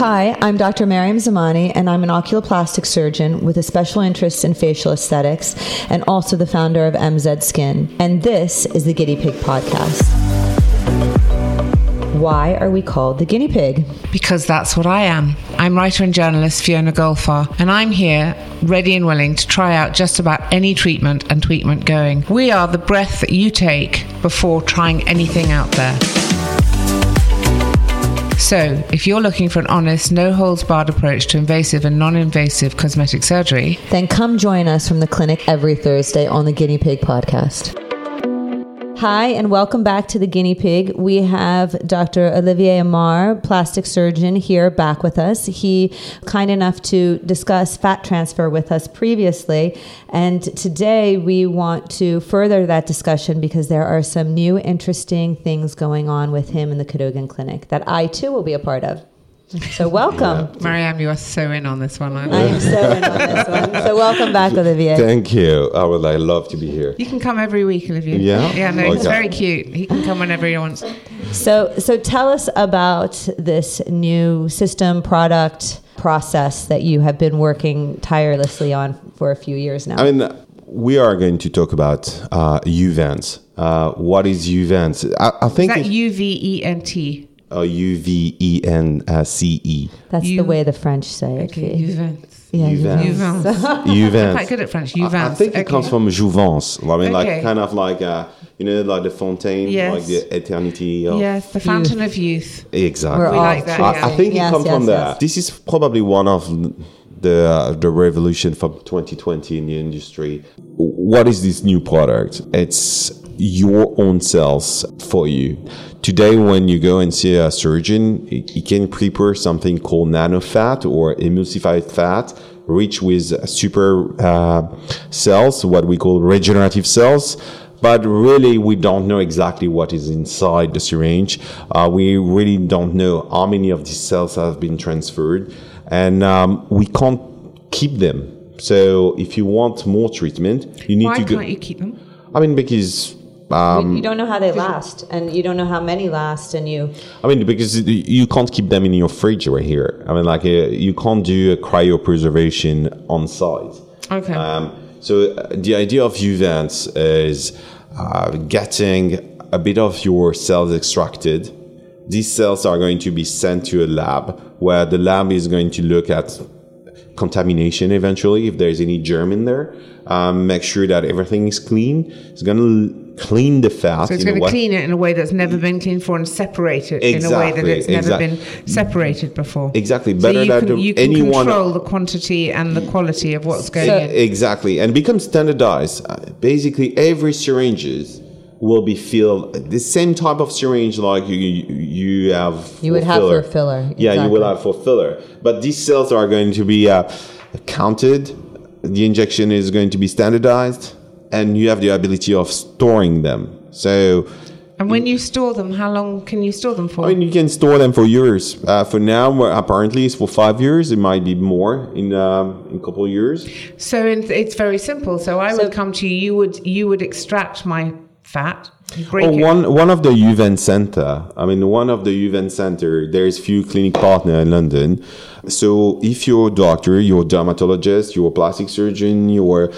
Hi, I'm Dr. Maryam Zamani, and I'm an oculoplastic surgeon with a special interest in facial aesthetics and also the founder of MZ Skin. And this is the Guinea Pig Podcast. Why are we called the guinea pig? Because that's what I am. I'm writer and journalist Fiona Golfar, and I'm here ready and willing to try out just about any treatment and treatment going. We are the breath that you take before trying anything out there. So, if you're looking for an honest, no holds barred approach to invasive and non invasive cosmetic surgery, Then come join us from the clinic every Thursday on the Guinea Pig Podcast. Hi, and welcome back to the Guinea Pig. We have Dr. Olivier Amar, plastic surgeon, here back with us. He kind enough to discuss fat transfer with us previously, and today we want to further that discussion because there are some new interesting things going on with him in the Cadogan Clinic that I too will be a part of. So welcome. Maryam, you are so in on this one, aren't I am so in on this one. So welcome back, Olivier. Thank you. I would like love to be here. You can come every week, Olivier. Yeah? Yeah, no, he's Okay. very cute. He can come whenever he wants. So, so tell us about this new system, product, process that you have been working tirelessly on for a few years now. I mean, we are going to talk about uh, Uvence. Uh, what is Uvence? I, I Is think that U V E N T? Uh, U V E N C E. That's you- the way the French say it. Okay, Juvence. Yeah, Juvence. Juvence. I'm quite good at French. I, I Juvence. think it comes from Jouvence. I mean, Okay. like kind of like uh, you know, like the fontaine, Yes. like the eternity. Of, Yes, the fountain of youth. exactly. We're We all like that, tracing. yeah. I, I think Yes, it comes yes, from there. yes. This is probably one of the uh, the revolution from 2020 in the industry. What is this new product? It's your own cells for you. Today, when you go and see a surgeon, he can prepare something called nanofat or emulsified fat, rich with super uh, cells, what we call regenerative cells but really we don't know exactly what is inside the syringe. Uh, we really don't know how many of these cells have been transferred, and um, we can't keep them. So if you want more treatment, you need Why to go. can't you keep them? I mean, because um, you don't know how they last, and you don't know how many last, and you. I mean, because you can't keep them in your fridge right here. I mean, like uh, you can't do a cryopreservation on site. Okay. Um, so uh, the idea of Uvence is uh, getting a bit of your cells extracted. These cells are going to be sent to a lab where the lab is going to look at contamination eventually if there's any germ in there. Um, make sure that everything is clean. It's going to clean the fat. so it's going to clean it in a way that's never been cleaned before and separate it in a way that it's never exactly. been separated before. Exactly. So you that can, you can anyone- control the quantity and the quality of what's going in. Exactly, and become standardized. Uh, Basically, every syringes will be filled the same type of syringe like you you, you have. You would for have filler. for filler, Yeah, you will have for filler, but these cells are going to be uh, counted. The injection is going to be standardized, and you have the ability of storing them. So. And when you store them, how long can you store them for? I mean, you can store them for years. Uh, for now, apparently, it's for five years. It might be more in um, in a couple of years. so it's very simple. So I So- would come to you. You would you would extract my fat. Break Oh, it. one one of the Uven Center. I mean, one of the Uven Center. There is few clinic partner in London. So if you're doctor, you're dermatologist, you're plastic surgeon, you're a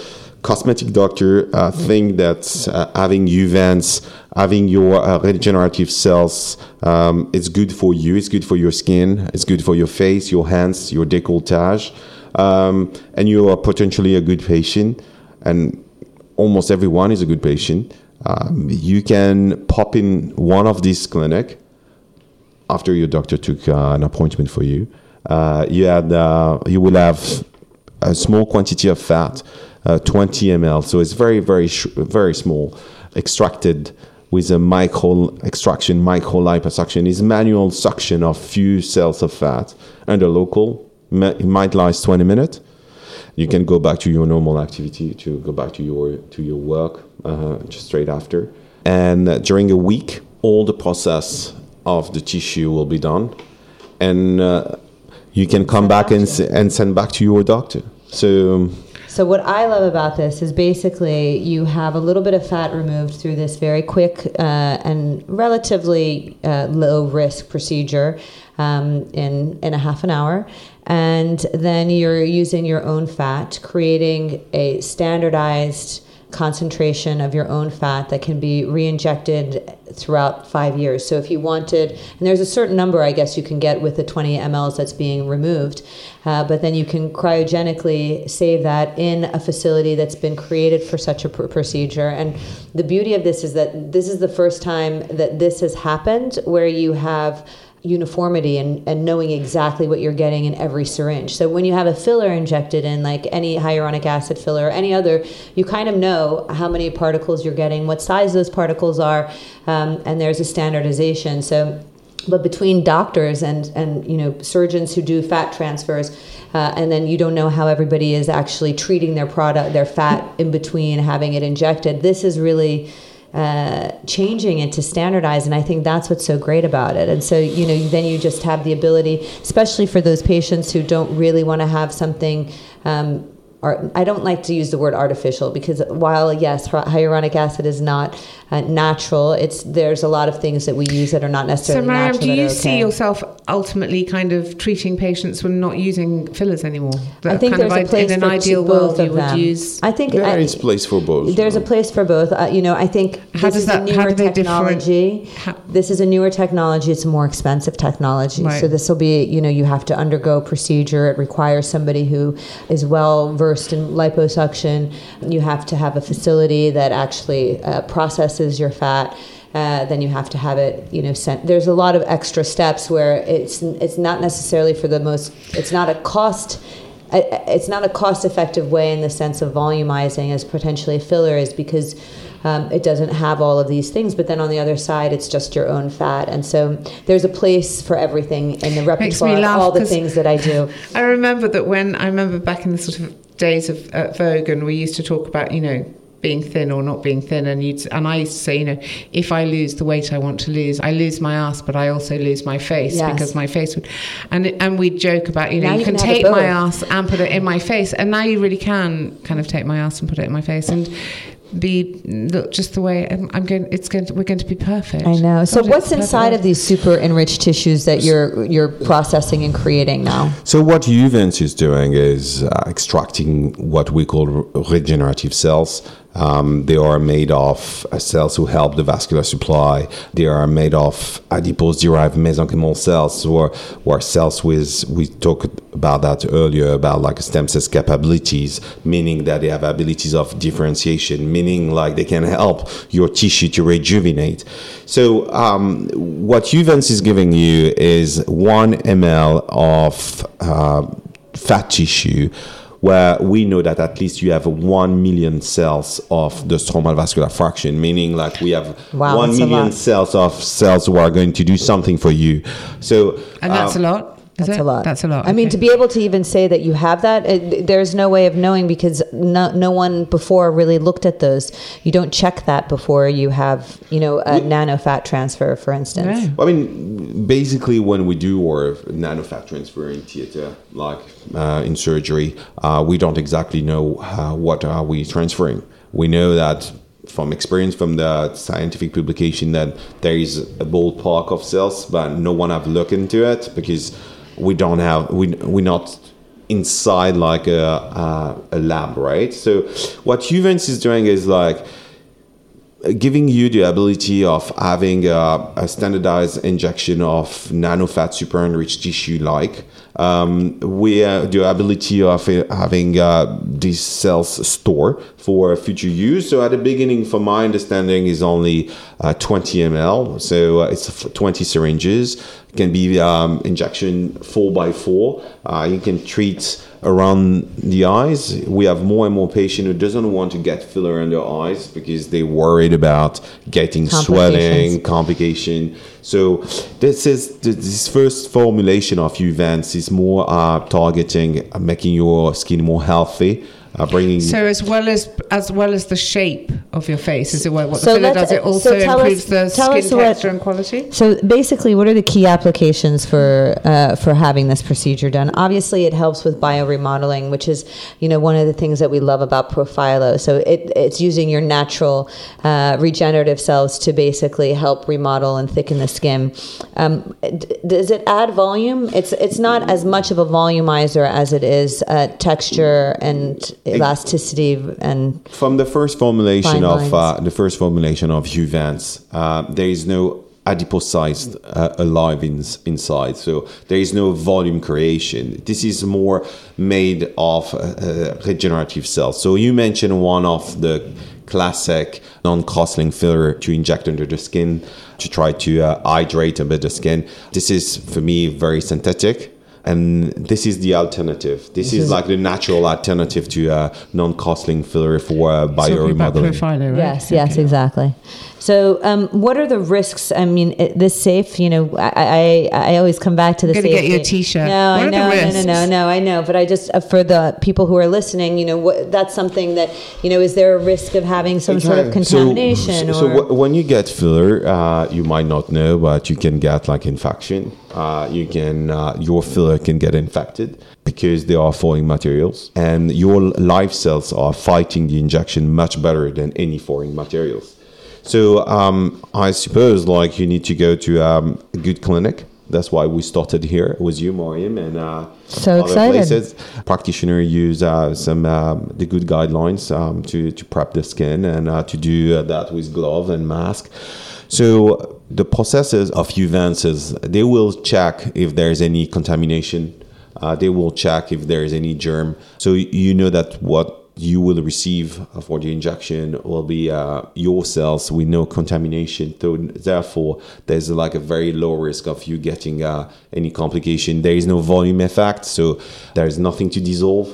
cosmetic doctor, uh, think that uh, having Uvence, having your uh, regenerative cells, um, it's good for you. It's good for your skin. It's good for your face, your hands, your décolletage, um, and you are potentially a good patient. And almost everyone is a good patient. Um, you can pop in one of these clinic after your doctor took uh, an appointment for you. Uh, you had uh, you will have a small quantity of fat, uh, 20 ml. So it's very very very small, extracted with a micro extraction, micro liposuction. Is manual suction of few cells of fat under local. It might last 20 minutes you can go back to your normal activity to go back to your to your work uh, just straight after and during a week all the process of the tissue will be done and uh, you can come back and, and send back to your doctor so So what I love about this is basically you have a little bit of fat removed through this very quick uh, and relatively uh, low risk procedure um, in in a half an hour, and then you're using your own fat, creating a standardized concentration of your own fat that can be re-injected throughout five years. So if you wanted, and there's a certain number I guess you can get with the 20 mLs that's being removed, uh, but then you can cryogenically save that in a facility that's been created for such a pr- procedure. And the beauty of this is that this is the first time that this has happened where you have uniformity and, and knowing exactly what you're getting in every syringe. So when you have a filler injected in, like any hyaluronic acid filler or any other, you kind of know how many particles you're getting, what size those particles are, um, and there's a standardization. So but between doctors and and you know surgeons who do fat transfers uh, and then you don't know how everybody is actually treating their product their fat in between having it injected this is really uh, changing it to standardize and i think that's what's so great about it. And so you know then you just have the ability especially for those patients who don't really want to have something um, or I don't like to use the word artificial because while yes, hyaluronic acid is not uh, natural, it's there's a lot of things that we use that are not So, necessarily Maryam, natural. do that you are see yourself ultimately kind of treating patients when not using fillers anymore? I think there's a place in an for ideal both world of you would them. use. I think there is I- is place for both There's a place for both. Uh, you know, I think How this does is that- a how newer do they different- technology. how- This is a newer technology. It's a more expensive technology. Right. So this will be, you know, you have to undergo procedure. It requires somebody who is well versed in liposuction. You have to have a facility that actually uh, processes your fat. Uh, then you have to have it, you know, sent. There's a lot of extra steps where it's it's not necessarily for the most. It's not a cost it's not a cost effective way in the sense of volumizing as potentially a filler is because um, it doesn't have all of these things but then on the other side it's just your own fat and so there's a place for everything in the repertoire me of laugh all the things that i do I remember that when I remember back in the sort of days of uh, Vogue, and we used to talk about you know being thin or not being thin, and you and I used to say you know if I lose the weight I want to lose, I lose my ass, but I also lose my face Yes. because my face would, and and we joke about you know Now you, you can, can take my ass and put it in my face, and now you really can kind of take my ass and put it in my face and be look just the way I'm, I'm going. It's going. To, we're going to be perfect. i know so God, what's inside perfect. of these super enriched tissues that you're you're processing and creating now So what Uvence is doing is uh, extracting what we call regenerative cells. Um, they are made of uh, cells who help the vascular supply. They are made of adipose-derived mesenchymal cells, or, or cells with we talked about that earlier about like stem cells capabilities, meaning that they have abilities of differentiation, meaning like they can help your tissue to rejuvenate. So um, what Uvence is giving you is one ml of uh, fat tissue where we know that at least you have 1 million cells of the stromal vascular fraction, meaning like we have Wow, one that's a million cells of cells who are going to do something for you. So and that's um, a lot. Is That's it? a lot. That's a lot. I mean, to be able to even say that you have that, it, there's no way of knowing because no, no one before really looked at those. You don't check that before you have, you know, a nano fat transfer, for instance. Yeah. I mean, basically, when we do our nanofat transfer in theater, like uh, in surgery, uh, we don't exactly know uh, what are we transferring. We know that from experience from the scientific publication that there is a ballpark of cells, but no one have looked into it because we don't have we we're not inside like a, a, a lab, right? So what Juvence is doing is like giving you the ability of having a, a standardized injection of nano-fat super enriched tissue like um, we have the ability of having uh, these cells store for future use. So at the beginning from my understanding is only uh, 20 ml. So uh, it's 20 syringes. It can be um, injection 4 by 4 uh, you can treat around the eyes. We have more and more patients who doesn't want to get filler in their eyes because they're worried about getting swelling, complication. So this is this first formulation of Juvence is more uh, targeting uh, making your skin more healthy uh, bringing. So as well as as well as the shape of your face, is it what, what so the filler does? It also so improves us, the skin texture what, and quality. So basically, what are the key applications for uh, for having this procedure done? Obviously, it helps with bioremodeling, which is you know one of the things that we love about Profhilo. So it, it's using your natural uh, regenerative cells to basically help remodel and thicken the skin. Um, does it add volume? It's it's not as much of a volumizer as it is uh, texture and elasticity and from the first formulation of uh, the first formulation of Juvence, uh, there is no adipocytes uh, alive in, inside, so there is no volume creation. This is more made of uh, uh, regenerative cells. So you mentioned one of the classic non-crosslinked filler to inject under the skin to try to uh, hydrate a bit the skin. This is for me very synthetic and this is the alternative. This, this is, is, like the natural alternative to a non-crosslinked filler for uh, bioremodeling. Right? Yes, yes, okay. exactly. So, um, what are the risks? I mean, this safe. You know, I, I, I always come back to the. Gonna get you a T-shirt. No, what I know, no, no, no, no, I know. But I just uh, for the people who are listening, you know, what, that's something that you know. Is there a risk of having some okay. sort of contamination? So, so, so w- when you get filler, uh, you might not know, but you can get like infection. Uh, you can uh, your filler can get infected because they are foreign materials, and your live cells are fighting the injection much better than any foreign materials. So um, I suppose like you need to go to um, a good clinic. That's why we started here with you, Maryam, and uh, so other excited. places. Practitioner use uh, some um, the good guidelines um, to to prep the skin and uh, to do uh, that with glove and mask. So the processes of Juvences, they will check if there's any contamination. Uh, they will check if there is any germ. So you know that what you will receive for the injection will be uh, your cells with no contamination. So therefore, there's like a very low risk of you getting uh, any complication. There is no volume effect, so there is nothing to dissolve.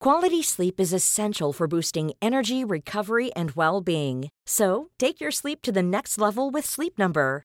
Quality sleep is essential for boosting energy, recovery, and well-being. So take your sleep to the next level with Sleep Number.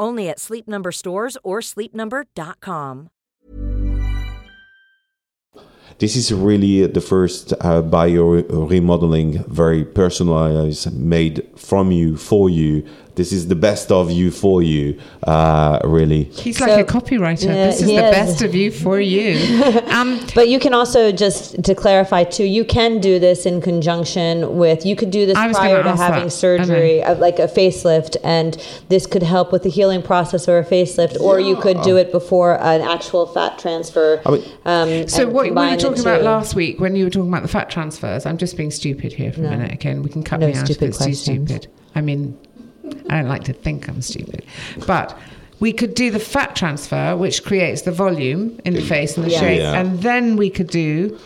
Only at Sleep Number stores or sleepnumber.com. This is really the first uh, bio remodeling, very personalized, made from you for you this is the best of you for you, uh, really. He's like a copywriter. this is the is. best of you for you. Um, but you can also just to clarify too, you can do this in conjunction with. You could do this prior to having that. surgery, uh, like a facelift, and this could help with the healing process or a facelift, or you could do it before an actual fat transfer. I mean, um, so what we were talking about last week when you were talking about the fat transfers? I'm just being stupid here for no. a minute. Again, we can cut no me out if it's too stupid. I mean, I don't like to think I'm stupid. But we could do the fat transfer, which creates the volume in the face and the yeah. shape, yeah. and then we could do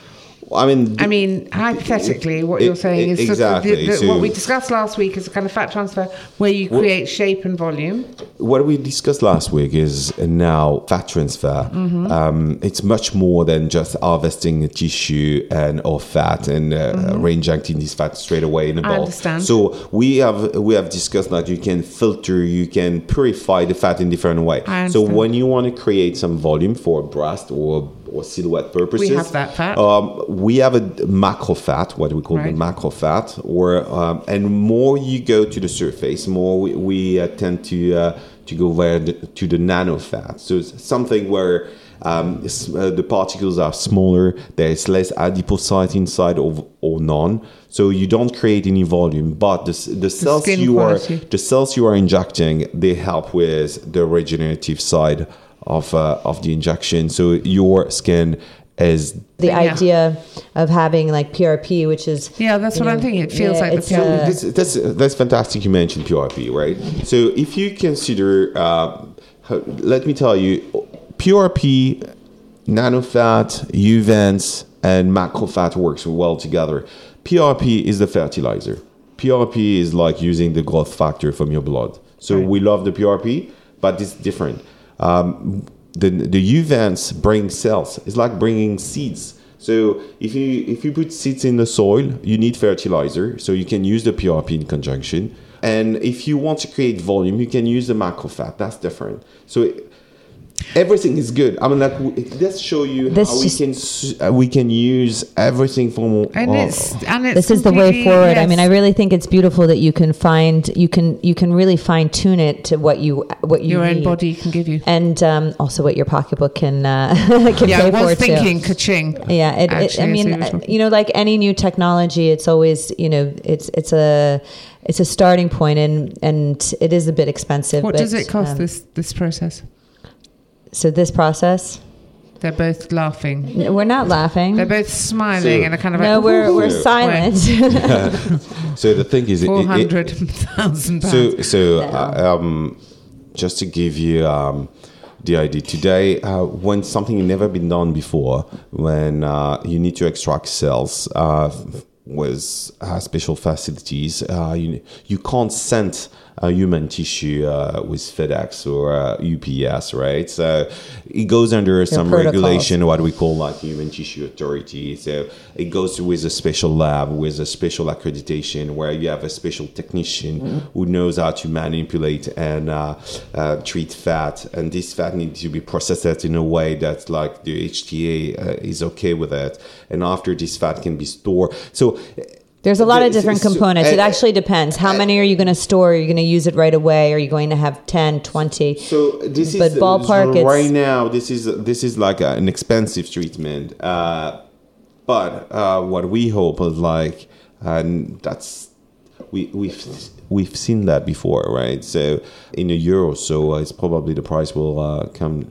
I mean, I mean, hypothetically, what it- you're saying it- is exactly, the, the, what we discussed last week is a kind of fat transfer where you create shape and volume. what we discussed last week is now fat transfer. Mm-hmm. Um, it's much more than just harvesting the tissue and or fat and uh, reinjecting this fat straight away in a Mm-hmm. I bowl. understand. So we have we have discussed that you can filter, you can purify the fat in different way. I So when you want to create some volume for breast or or silhouette purposes, We have that fat. Um, we have a macro fat, what we call the macro fat, or um, and more you go to the surface, more we, we uh, tend to uh, to go where the, to the nano fat. So it's something where um, uh, the particles are smaller, there is less adipocyte inside or, or none. So you don't create any volume, but the, the cells skin you quality. are the cells you are injecting, they help with the regenerative side of uh, of the injection. So your skin is The Yeah. idea of having like PRP, which is Yeah, that's you what I'm thinking. It feels like the PRP. uh, this, that's that's fantastic. You mentioned PRP, right? So if you consider, uh, let me tell you, PRP, nanofat, Uvence, and macrofat works well together. PRP is the fertilizer. PRP is like using the growth factor from your blood. So we love the PRP, but it's different. Um, the the Uvence bring cells. It's like bringing seeds. So if you if you put seeds in the soil, you need fertilizer. So you can use the PRP in conjunction. And if you want to create volume, you can use the macrofat. That's different. So it- everything is good. I mean, like let's show you This how we can uh, we can use everything from. and uh, it's and it's this is the way completely- forward. I mean, I really think it's beautiful that you can find you can you can really fine tune it to what you what you your own body can give you. and um, also what your pocketbook can uh, can Yeah, pay I for was too. thinking ka-ching. Yeah, it, it, I mean, we were uh, talking. you know, like any new technology, it's always, you know, it's it's a it's a starting point, and and it is a bit expensive. What but, does it cost um, this this process? So this process, They're both laughing. N- we're not laughing. They're both smiling So- and a kind of no, like, we're we're Wait. silent. so the thing is, it- it- it- hundred thousand pounds. So, so uh, um, just to give you um, the idea, today, uh, when something never been done before, when uh, you need to extract cells uh, with uh, special facilities, uh, you you can't send uh, human tissue uh, with FedEx or uh, UPS, right? So it goes under some protocols. regulation, what we call like human tissue authority. So it goes with a special lab with a special accreditation where you have a special technician who knows how to manipulate and uh, uh, treat fat. And this fat needs to be processed in a way that like the HTA uh, is okay with it. And after this fat can be stored. So There's a lot of different components. It actually depends. How many are you going to store? Are you going to use it right away? Are you going to have 10, 20? So this But is ballpark, so right now. This is this is like an expensive treatment, uh, but uh, what we hope is like, and that's we we've we've seen that before, right? So in a year or so, uh, it's probably the price will uh, come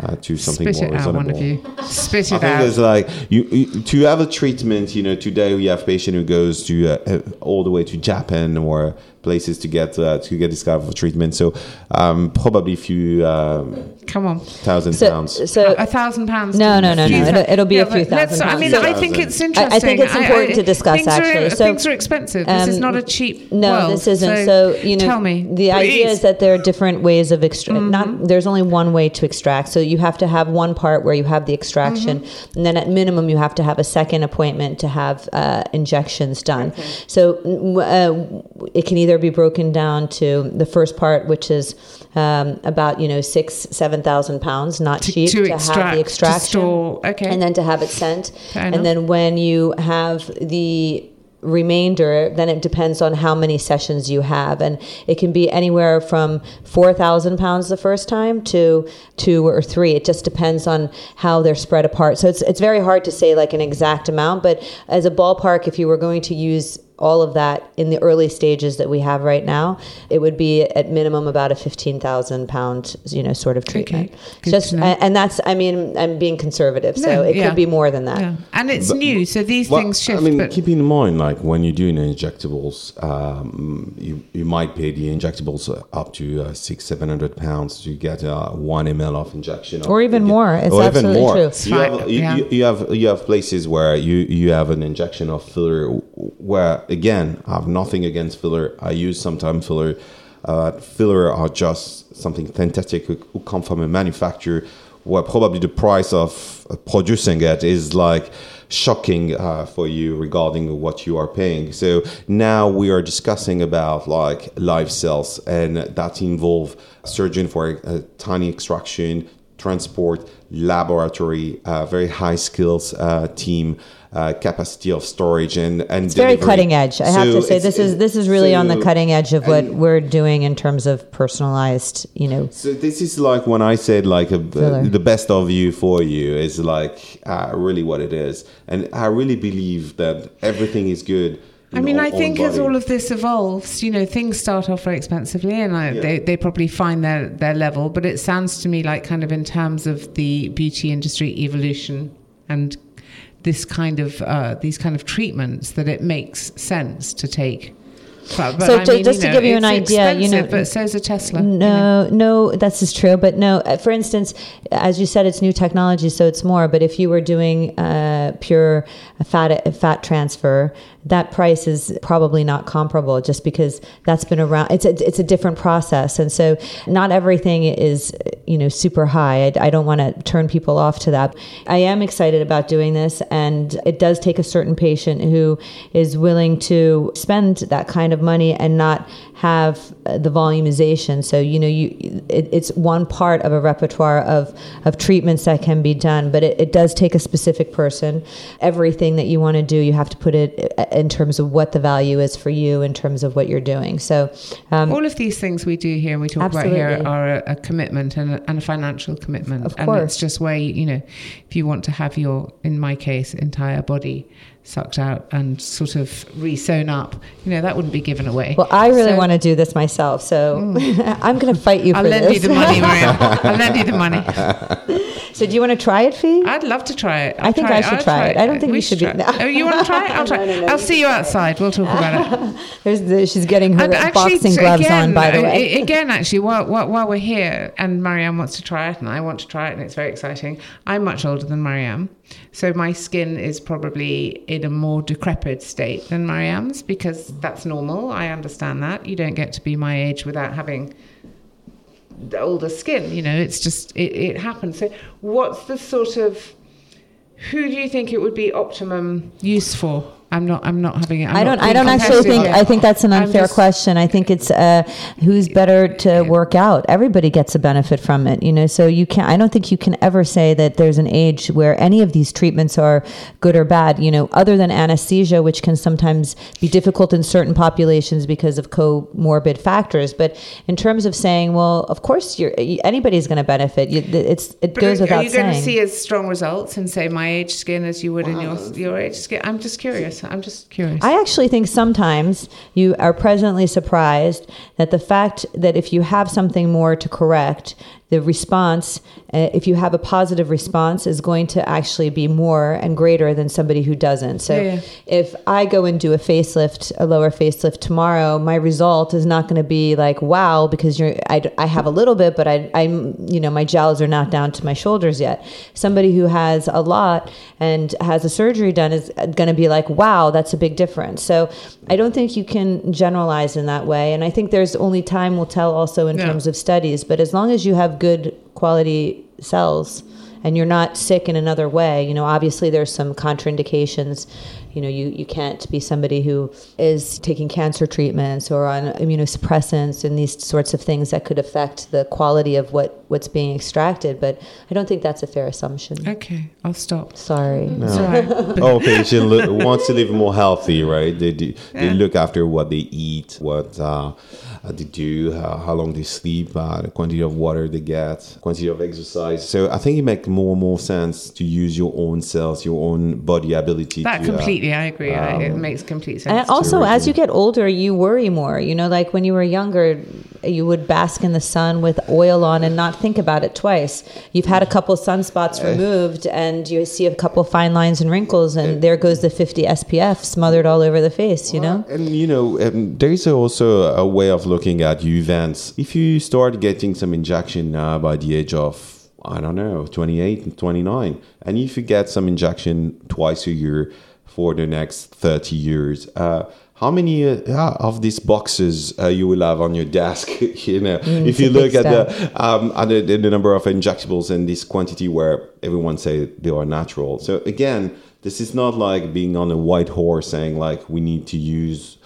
uh, to something Spit more it out, one of you. Spit I think out. there's like you, you to have a treatment. You know, today we have patient who goes to uh, all the way to Japan or places to get uh, to get this kind of treatment. So um, probably a few um, Come on. thousand So, pounds. so a thousand pounds. No, no, no, no. It'll- it'll be a few but let's- thousand I mean, pounds. I think it's I- I think it's important to discuss, things actually. Are, So, things are expensive. This is um, not a cheap. No, world, this isn't. So, you know, tell me. the idea please. is that there are different ways of extract. Mm-hmm. Not there's only one way to extract. So you have to have one part where you have the extraction, Mm-hmm. and then at minimum you have to have a second appointment to have uh, injections done. So mm, uh, it can either be broken down to the first part, which is um, about you know six seven thousand pounds, not To- cheap to have extract, the to extraction, store, okay. and then to have it sent, Fair enough. and then when you have the remainder then it depends on how many sessions you have. And it can be anywhere from 4000 pounds the first time to two or three. It just depends on how they're spread apart. So it's, it's very hard to say like an exact amount but as a ballpark if you were going to use all of that in the early stages that we have right now, it would be at minimum about a fifteen thousand pound, you know, sort of treatment. Good Just to and that's, I mean, I'm being conservative, so it yeah. could be more than that. Yeah. And it's new, so these Well, things shift. I mean, but keep in mind, like when you're doing injectables, um, you you might pay the injectables up to uh, six, seven hundred pounds to get uh, one ml of injection, Or even get- more. It's or even absolutely more. true. You have, you, yeah. you, you have you have places where you you have an injection of filler, where again, I have nothing against filler. I use sometimes filler. Uh, filler are just something fantastic who, come from a manufacturer where probably the price of producing it is like shocking uh, for you regarding what you are paying. So now we are discussing about like live cells and that involve surgeon for a, a tiny extraction, transport, laboratory, uh, very high skills uh, team. Uh, capacity of storage and and It's very cutting edge. I have to say this is this is really on the cutting edge of what we're doing in terms of personalized, you know. So this is like when I said like a, the best of you for you is like uh, really what it is, and I really believe that everything is good. I mean, our I think as all of this evolves, you know, things start off very expensively, and I, Yeah. they they probably find their their level. But it sounds to me like kind of in terms of the beauty industry evolution and this kind of uh, these kind of treatments that it makes sense to take. But, but So I ju- mean, just to know, give you an idea, you know- expensive, but so's a Tesla. you know. No, no, that's is true. But no, uh, for instance, as you said, it's new technology, so it's more. But if you were doing uh, pure fat fat transfer, that price is probably not comparable, just because that's been around. It's a it's a different process, and so not everything is you know super high. I, I don't want to turn people off to that. I am excited about doing this, and it does take a certain patient who is willing to spend that kind of money and not have uh, the volumization. So you know, you it, it's one part of a repertoire of of treatments that can be done, but it, it does take a specific person. Everything that you want to do, you have to put it uh, in terms of what the value is for you, in terms of what you're doing. So. Um, all of these things we do here and we talk about here are a, a commitment and a, and a financial commitment. Of and it's just where, you, you know, if you want to have your, in my case, entire body sucked out and sort of re-sewn up, you know, that wouldn't be given away. well, I really So- want to do this myself, so I'm going to fight you I'll for lend this. you the money, Maria. I'll lend you the money. so, do you want to try it, Fee? I'd love to try it. I think I should I'll try it. I don't think we should be- try it. Oh, you want to try it? I'll try. No, no, no. I'll see you outside. We'll talk about it. There's the, she's getting her And boxing gloves again, on, by the way. Again, actually, while, while, while we're here and Maryam wants to try it and I want to try it and it's very exciting, I'm much older than Maryam. So my skin is probably in a more decrepit state than Maryam's because that's normal. I understand that. You don't get to be my age without having older skin. You know, it's just, it, it happens. So what's the sort of, who do you think it would be optimum use for? I'm not. I'm not having it. I'm I don't. I don't actually think. here. I think that's an unfair just- question. I think it's uh, who's better to work out. Everybody gets a benefit from it, you know. So you can. not I don't think you can ever say that there's an age where any of these treatments are good or bad. You know, other than anesthesia, which can sometimes be difficult in certain populations because of comorbid factors. But in terms of saying, well, of course, you're anybody's going to benefit. You, it's it But goes are, without are you going to see as strong results in say my age skin as you would in your your age skin? I'm just curious. I'm just curious. I actually think sometimes you are presently surprised that the fact that if you have something more to correct, the response, uh, if you have a positive response, is going to actually be more and greater than somebody who doesn't. So Yeah, yeah. if I go and do a facelift, a lower facelift tomorrow, my result is not going to be like wow because you're I, I have a little bit, but I I'm you know my jowls are not down to my shoulders yet. Somebody who has a lot and has a surgery done is going to be like wow that's a big difference. So I don't think you can generalize in that way, and I think there's only time will tell also in Yeah. terms of studies. But as long as you have good quality cells and you're not sick in another way. You know, obviously there's some contraindications. You know, you, you can't be somebody who is taking cancer treatments or on immunosuppressants and these sorts of things that could affect the quality of what, what's being extracted. But I don't think that's a fair assumption. okay, I'll stop. Sorry. It's all right. oh, patient li- wants to live more healthy, right? They do, they look after what they eat, what uh, they do, how, how long they sleep, uh, the quantity of water they get, quantity of exercise. So I think it make make more and more sense to use your own cells, your own body ability. That to, uh, completely, I agree. I, it makes complete sense. And also, Sure. as you get older, you worry more. You know, like when you were younger, you would bask in the sun with oil on and not think about it twice. You've had a couple sunspots removed, and you see a couple fine lines and wrinkles, and there goes the 50 SPF smothered all over the face. You know, And you know, um, there is also a way of looking at events. If you start getting some injection now by the age of I don't know, 28 and 29, and if you get some injection twice a year for the next 30 years, uh, how many uh, of these boxes uh, you will have on your desk? you know, if you look at the um, at the, the number of injectables and this quantity where everyone say they are natural. So again, this is not like being on a white horse saying like we need to use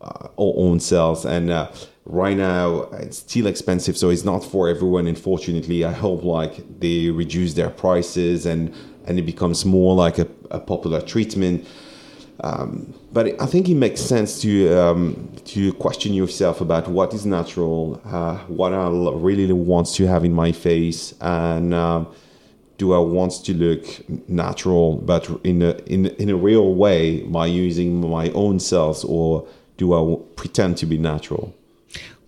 uh, our own cells and uh, right now it's still expensive so it's not for everyone unfortunately i hope like they reduce their prices and and it becomes more like a, a popular treatment um, but I think it makes sense to um, to question yourself about what is natural, uh, what I really want to have in my face, and um, do I want to look natural, but in a in in a real way by using my own cells, or do I pretend to be natural?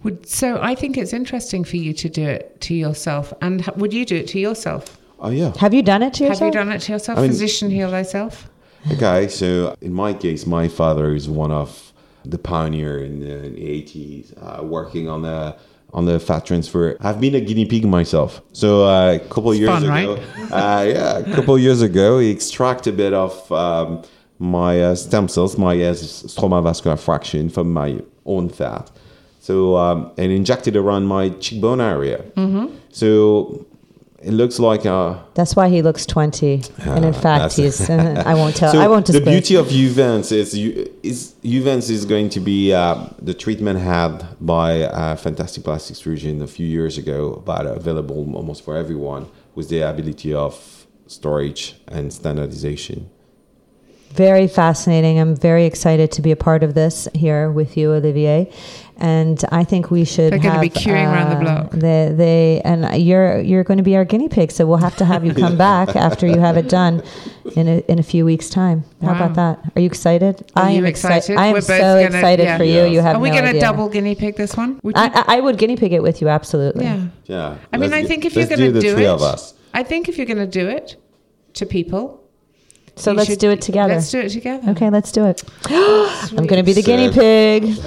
Would, so I think it's interesting for you to do it to yourself. And would you do it to yourself? Oh yeah. have you done it to yourself? Have you done it to yourself? I mean- Physician heal thyself. Okay, so in my case, my father is one of the pioneer in the, 80s, uh, working on the on the fat transfer. I've been a guinea pig myself. So uh, a couple It's years fun, ago, uh, yeah, a couple years ago, he extracted a bit of um, my uh, stem cells, my uh, stromal vascular fraction from my own fat. So um, and injected around my cheekbone area. Mm-hmm. So it looks like a That's why he looks 20. and in fact, he's, uh, I won't tell, So I won't the beauty of Uvence is you is Uvence is going to be uh, the treatment had by a fantastic plastic surgeon a few years ago, but available almost for everyone with the ability of storage and standardization. Very fascinating. I'm very excited to be a part of this here with you, Olivier. And I think we should. They're gonna be queuing around the uh, block. They, they, and you're you're going to be our guinea pig, so we'll have to have you come back after you have it done in a, in a few weeks' time. How Wow. about that? Are you excited? Are I you am excited? I am We're so gonna- excited yeah. for you. You have Are we no going to double guinea pig this one? Would you? I, I I would guinea pig it with you, absolutely. yeah. Yeah. I mean, let's I think if you're going to the do three it, of us. I think if you're going to do it to people, So you let's should- do it together. Let's do it together. Okay, let's do it. I'm going to be the So- guinea pig.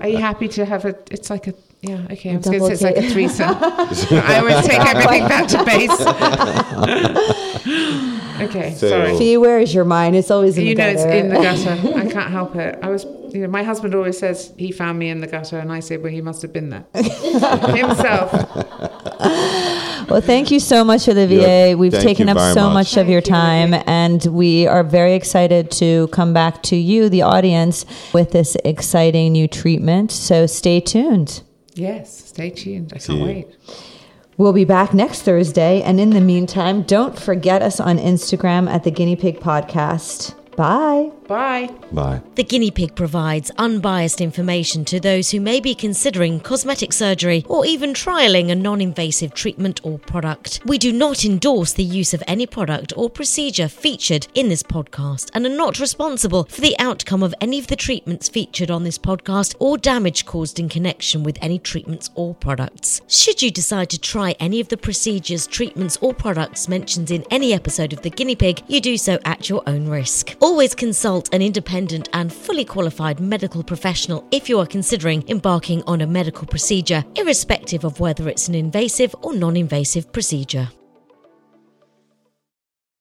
Are you happy to have a? It's like a yeah. Okay, I was double going to say it's like a cake. threesome. I always take everything back to base. okay, So- sorry. See, where is your mind? It's always in You the know, it's in the gutter. I can't help it. I was, you know, my husband always says he found me in the gutter, and I say, well, he must have been there himself. Well, thank you so much, Olivier. Yeah, We've thank taken up so much. much of your Thank you, time, and we are very excited to come back to you, the audience, with this exciting new treatment. So stay tuned. Yes, stay tuned. I can't you. wait. We'll be back next Thursday. And in the meantime, don't forget us on Instagram at the Guinea Pig Podcast. Bye. Bye. Bye. The guinea pig provides unbiased information to those who may be considering cosmetic surgery or even trialing a non invasive treatment or product. We do not endorse the use of any product or procedure featured in this podcast and are not responsible for the outcome of any of the treatments featured on this podcast or damage caused in connection with any treatments or products. Should you decide to try any of the procedures, treatments, or products mentioned in any episode of The Guinea Pig, you do so at your own risk. Always consult an independent and fully qualified medical professional if you are considering embarking on a medical procedure, irrespective of whether it's an invasive or non invasive procedure.